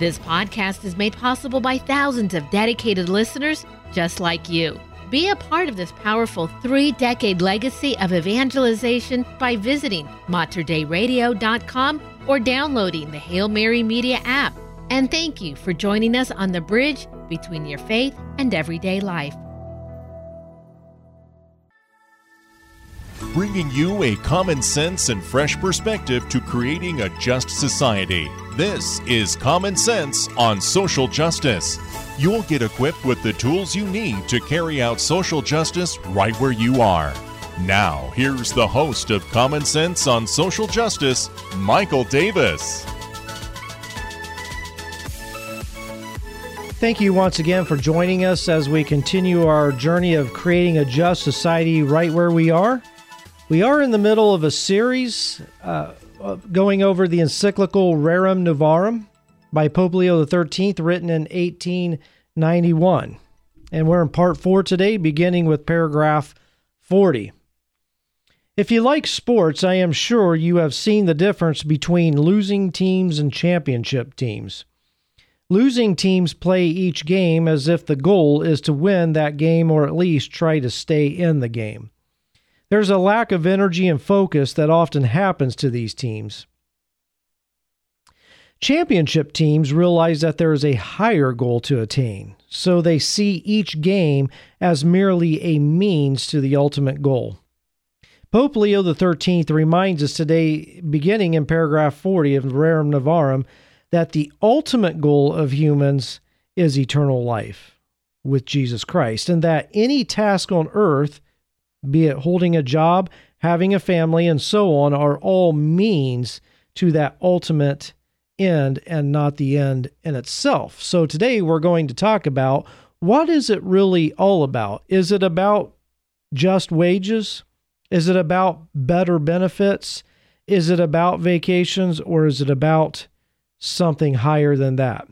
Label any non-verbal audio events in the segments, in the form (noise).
This podcast is made possible by thousands of dedicated listeners just like you. Be a part of this powerful three decade legacy of evangelization by visiting materdeiradio.com or downloading the Hail Mary Media app. And thank you for joining us on the bridge between your faith and everyday life. Bringing you a common sense and fresh perspective to creating a just society. This is Common Sense on Social Justice. You'll get equipped with the tools you need to carry out social justice right where you are. Now, here's the host of Common Sense on Social Justice, Michael Davis. Thank you once again for joining us as we continue our journey of creating a just society right where we are. We are in the middle of a series uh, Uh, going over the encyclical Rerum Novarum by Pope Leo XIII, written in 1891. And we're in part four today, beginning with paragraph 40. If you like sports, I am sure you have seen the difference between losing teams and championship teams. Losing teams play each game as if the goal is to win that game or at least try to stay in the game. There's a lack of energy and focus that often happens to these teams. Championship teams realize that there is a higher goal to attain, so they see each game as merely a means to the ultimate goal. Pope Leo XIII reminds us today, beginning in paragraph 40 of Rerum Novarum, that the ultimate goal of humans is eternal life with Jesus Christ, and that any task on earth, be it holding a job, having a family, and so on, are all means to that ultimate end and not the end in itself. So today we're going to talk about what is it really all about? Is it about just wages? Is it about better benefits? Is it about vacations or is it about something higher than that.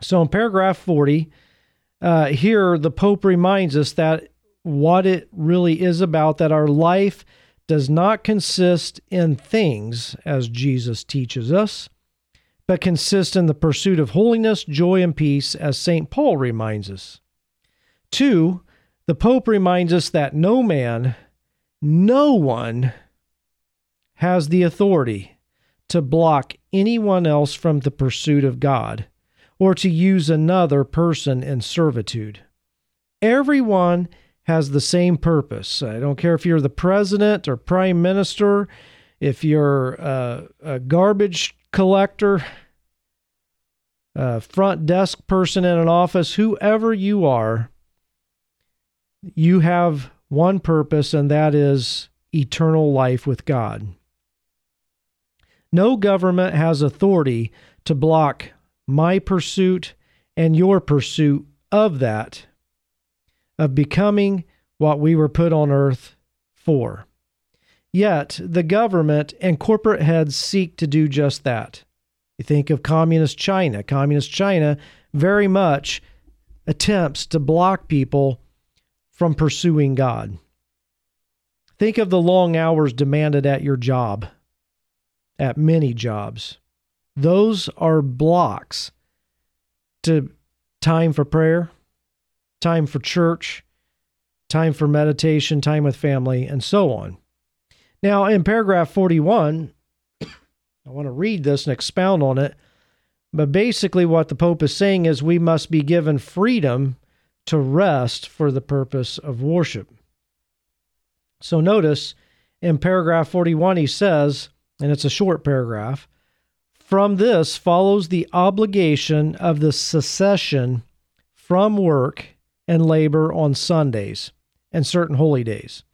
So in paragraph 40, uh, here the Pope reminds us that what it really is about, that our life does not consist in things, as Jesus teaches us, but consists in the pursuit of holiness, joy, and peace, as St. Paul reminds us. Two, the Pope reminds us that no man, no one, has the authority to block anyone else from the pursuit of God or to use another person in servitude. Everyone has the same purpose. I don't care if you're the president or prime minister, if you're a, a garbage collector, a front desk person in an office, whoever you are, you have one purpose, and that is eternal life with God. No government has authority to block my pursuit and your pursuit of that, of becoming what we were put on earth for. Yet, the government and corporate heads seek to do just that. You think of Communist China. Communist China very much attempts to block people from pursuing God. Think of the long hours demanded at your job at many jobs. Those are blocks to time for prayer, time for church, time for meditation, time with family, and so on. Now, in paragraph 41, (coughs) I want to read this and expound on it. But basically, what the Pope is saying is we must be given freedom to rest for the purpose of worship. So, notice in paragraph 41, he says, and it's a short paragraph. From this follows the obligation of the secession from work and labor on Sundays and certain holy days.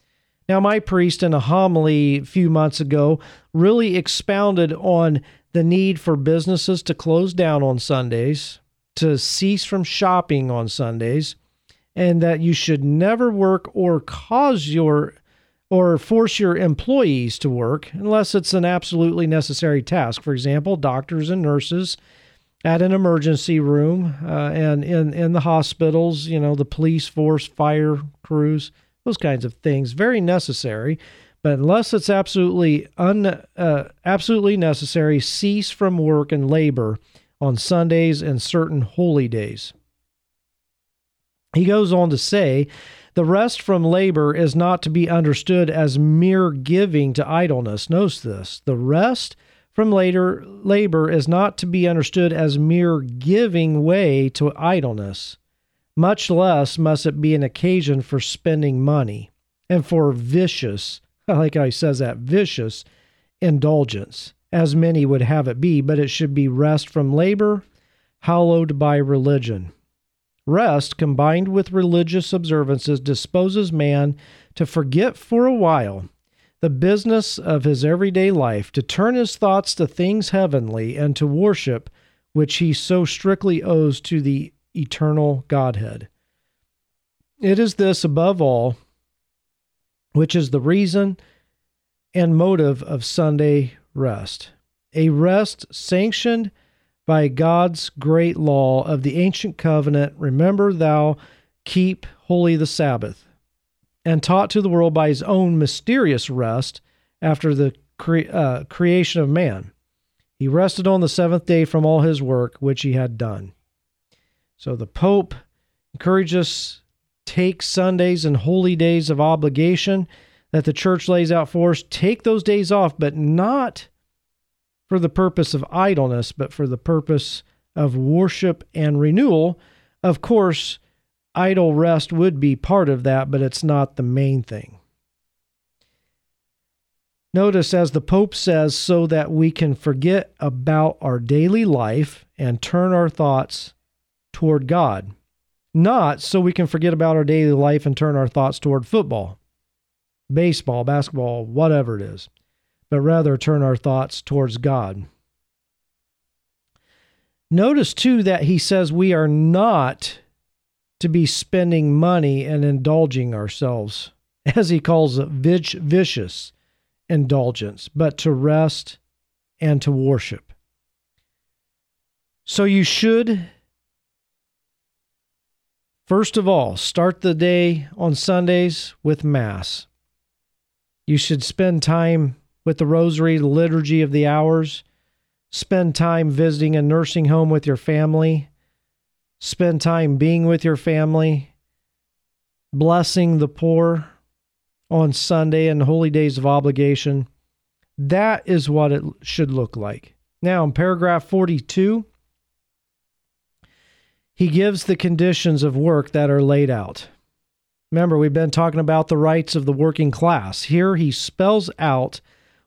Now, my priest in a homily a few months ago really expounded on the need for businesses to close down on Sundays, to cease from shopping on Sundays, and that you should never work or cause your or force your employees to work unless it's an absolutely necessary task. For example, doctors and nurses at an emergency room uh, and in, in the hospitals, you know, the police force, fire crews, those kinds of things. Very necessary. But unless it's absolutely un, uh, absolutely necessary, cease from work and labor on Sundays and certain holy days. He goes on to say, the rest from labor is not to be understood as mere giving to idleness. Notice this. The rest from later labor is not to be understood as mere giving way to idleness. Much less must it be an occasion for spending money and for vicious, (laughs) like I says that, vicious indulgence, as many would have it be, but it should be rest from labor, hallowed by religion. Rest, combined with religious observances, disposes man to forget for a while the business of his everyday life, to turn his thoughts to things heavenly, and to worship which he so strictly owes to the eternal Godhead. It is this, above all, which is the reason and motive of Sunday rest. A rest sanctioned by God's great law of the ancient covenant Remember thou keep holy the Sabbath, and taught to the world by his own mysterious rest after the cre- uh, creation of man. He rested on the seventh day from all his work which he had done. So the Pope encourages us take Sundays and holy days of obligation that the church lays out for us. Take those days off, but not for the purpose of idleness, but for the purpose of worship and renewal. Of course, idle rest would be part of that, but it's not the main thing. Notice, as the Pope says, so that we can forget about our daily life and turn our thoughts toward God, not so we can forget about our daily life and turn our thoughts toward football, baseball, basketball, whatever it is, but rather turn our thoughts towards God. Notice too that he says we are not to be spending money and indulging ourselves, (laughs) as he calls it, vicious indulgence, but to rest and to worship. So you should First of all, start the day on Sundays with Mass. You should spend time with the Rosary, the Liturgy of the Hours. Spend time visiting a nursing home with your family. Spend time being with your family. Blessing the poor on Sunday and holy days of obligation. That is what it should look like. Now, in paragraph 42, he gives the conditions of work that are laid out. Remember, we've been talking about the rights of the working class. Here he spells out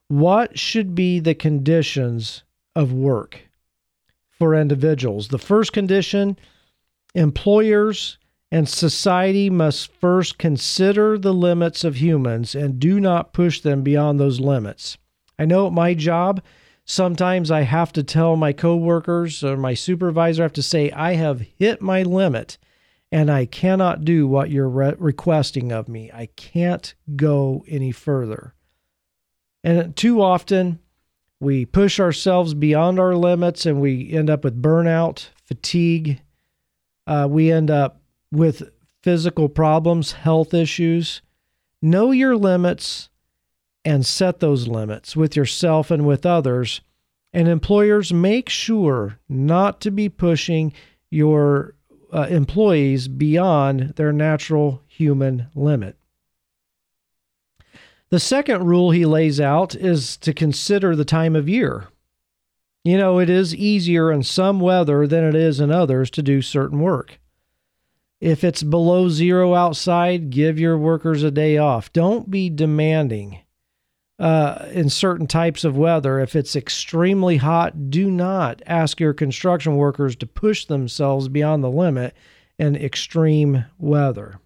what should be the conditions of work for individuals. The first condition employers and society must first consider the limits of humans and do not push them beyond those limits. I know at my job, Sometimes I have to tell my coworkers or my supervisor, I have to say, I have hit my limit and I cannot do what you're re- requesting of me. I can't go any further. And too often, we push ourselves beyond our limits and we end up with burnout, fatigue. Uh, we end up with physical problems, health issues. Know your limits and set those limits with yourself and with others. And employers make sure not to be pushing your uh, employees beyond their natural human limit. The second rule he lays out is to consider the time of year. You know, it is easier in some weather than it is in others to do certain work. If it's below zero outside, give your workers a day off. Don't be demanding uh, in certain types of weather. If it's extremely hot, do not ask your construction workers to push themselves beyond the limit in extreme weather.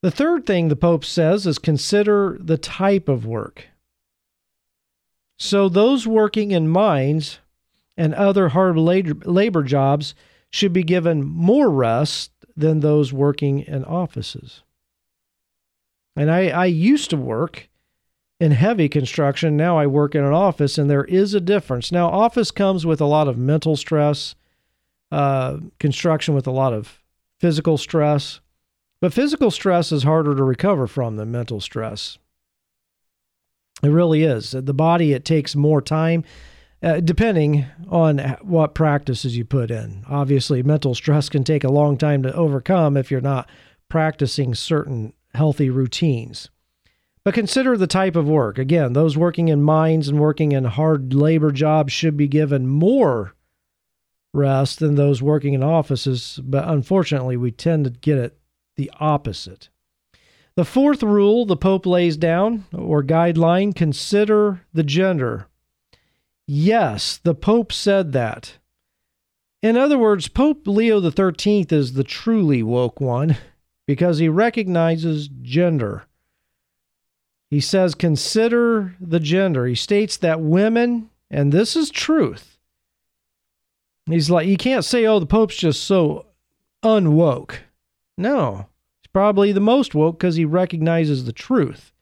The third thing the Pope says is consider the type of work. So, those working in mines and other hard labor jobs should be given more rest than those working in offices. And I, I used to work in heavy construction. Now I work in an office, and there is a difference. Now, office comes with a lot of mental stress, uh, construction with a lot of physical stress, but physical stress is harder to recover from than mental stress. It really is. The body, it takes more time uh, depending on what practices you put in. Obviously, mental stress can take a long time to overcome if you're not practicing certain healthy routines. But consider the type of work. Again, those working in mines and working in hard labor jobs should be given more rest than those working in offices, but unfortunately, we tend to get it the opposite. The fourth rule the Pope lays down, or guideline, consider the gender. Yes, the Pope said that. In other words, Pope Leo XIII is the truly woke one (laughs) because he recognizes gender. He says, consider the gender. He states that women, and this is truth. He's like, you can't say, oh, the Pope's just so unwoke. No, he's probably the most woke because he recognizes the truth.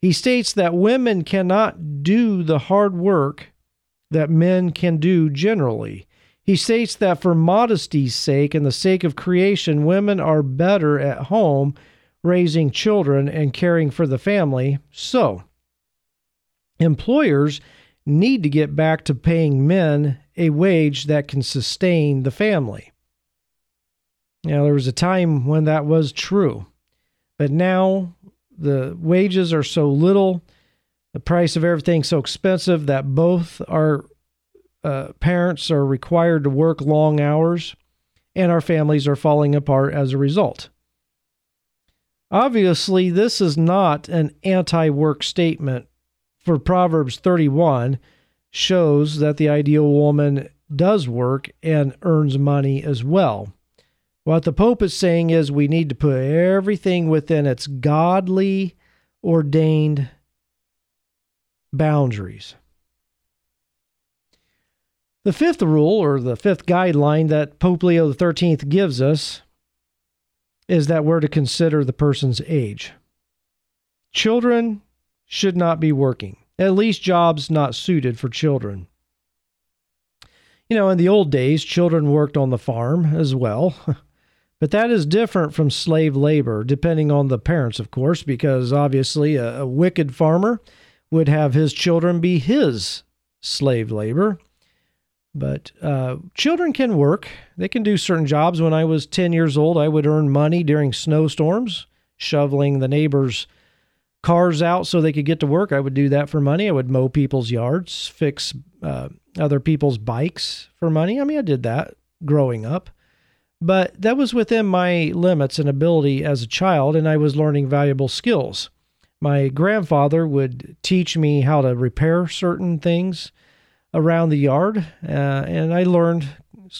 He states that women cannot do the hard work that men can do generally. He states that for modesty's sake and the sake of creation, women are better at home raising children and caring for the family. So, employers need to get back to paying men a wage that can sustain the family. Now, there was a time when that was true, but now the wages are so little, the price of everything so expensive that both our uh, parents are required to work long hours, and our families are falling apart as a result. Obviously, this is not an anti work statement, for Proverbs 31 shows that the ideal woman does work and earns money as well. What the Pope is saying is we need to put everything within its godly ordained boundaries. The fifth rule, or the fifth guideline that Pope Leo XIII gives us, is that we're to consider the person's age. Children should not be working, at least jobs not suited for children. You know, in the old days, children worked on the farm as well. (laughs) But that is different from slave labor, depending on the parents, of course, because obviously a, a, wicked farmer would have his children be his slave labor. But uh, children can work. They can do certain jobs. When I was 10 years old, I would earn money during snowstorms, shoveling the neighbors' cars out so they could get to work. I would do that for money. I would mow people's yards, fix uh, other people's bikes for money. I mean, I did that growing up. But that was within my limits and ability as a child, and I was learning valuable skills. My grandfather would teach me how to repair certain things around the yard, uh, and I learned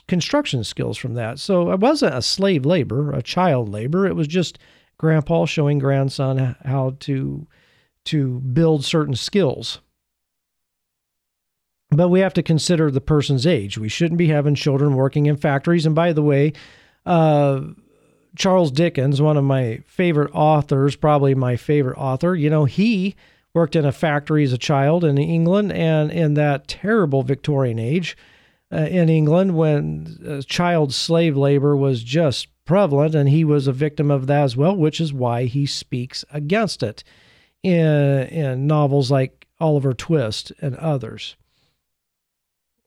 construction skills from that. So I wasn't a slave labor, a child labor. It was just grandpa showing grandson how to to build certain skills. But we have to consider the person's age. We shouldn't be having children working in factories. And by the way, uh, Charles Dickens, one of my favorite authors, probably my favorite author, you know, he worked in a factory as a child in England and in that terrible Victorian age uh, in England when uh, child slave labor was just prevalent and he was a victim of that as well, which is why he speaks against it in, in novels like Oliver Twist and others.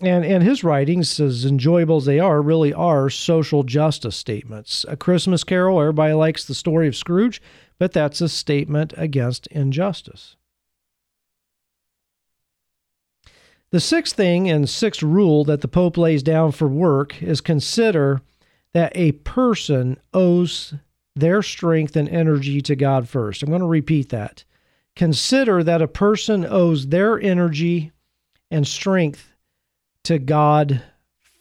And, and his writings, as enjoyable as they are, really are social justice statements. A Christmas Carol, everybody likes the story of Scrooge, but that's a statement against injustice. The sixth thing and sixth rule that the Pope lays down for work is consider that a person owes their strength and energy to God first. I'm going to repeat that. Consider that a person owes their energy and strength to God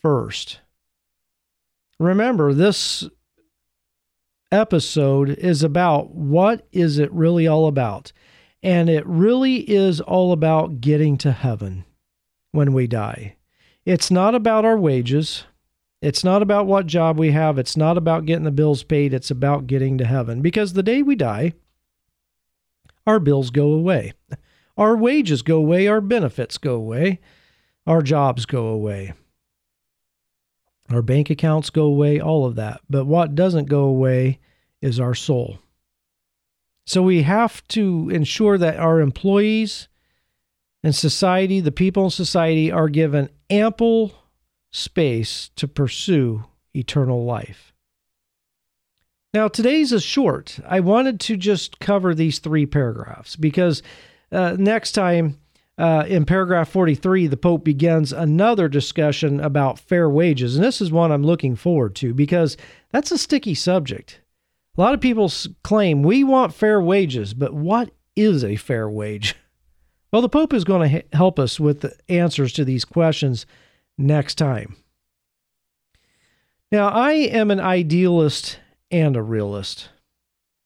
first. Remember, this episode is about what is it really all about? And it really is all about getting to heaven when we die. It's not about our wages. It's not about what job we have. It's not about getting the bills paid. It's about getting to heaven. Because the day we die, our bills go away. Our wages go away. Our benefits go away. Our jobs go away. Our bank accounts go away. All of that. But what doesn't go away is our soul. So we have to ensure that our employees and society, the people in society, are given ample space to pursue eternal life. Now, today's is short. I wanted to just cover these three paragraphs because uh, next time uh, in paragraph 43, the Pope begins another discussion about fair wages. And this is one I'm looking forward to because that's a sticky subject. A lot of people claim we want fair wages, but what is a fair wage? (laughs) Well, the Pope is going to help us with the answers to these questions next time. Now, I am an idealist and a realist.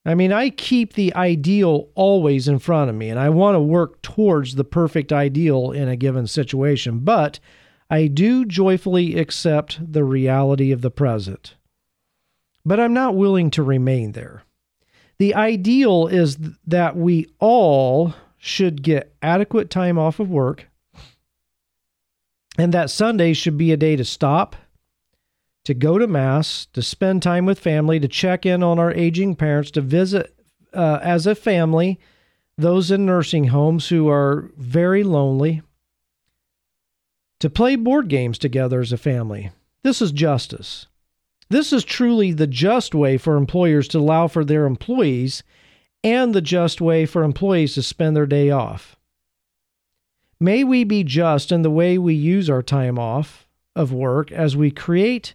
I mean, I keep the ideal always in front of me, and I want to work towards the perfect ideal in a given situation, but I do joyfully accept the reality of the present. But I'm not willing to remain there. The ideal is that we all should get adequate time off of work, and that Sunday should be a day to stop, to go to Mass, to spend time with family, to check in on our aging parents, to visit uh, as a family those in nursing homes who are very lonely, to play board games together as a family. This is justice. This is truly the just way for employers to allow for their employees and the just way for employees to spend their day off. May we be just in the way we use our time off of work as we create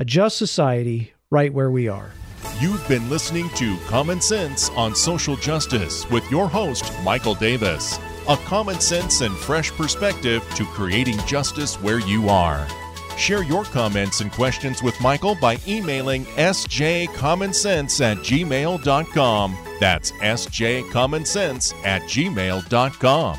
a just society right where we are. You've been listening to Common Sense on Social Justice with your host, Michael Davis. A common sense and fresh perspective to creating justice where you are. Share your comments and questions with Michael by emailing sjcommonsense at gmail.com. That's sjcommonsense at gmail.com.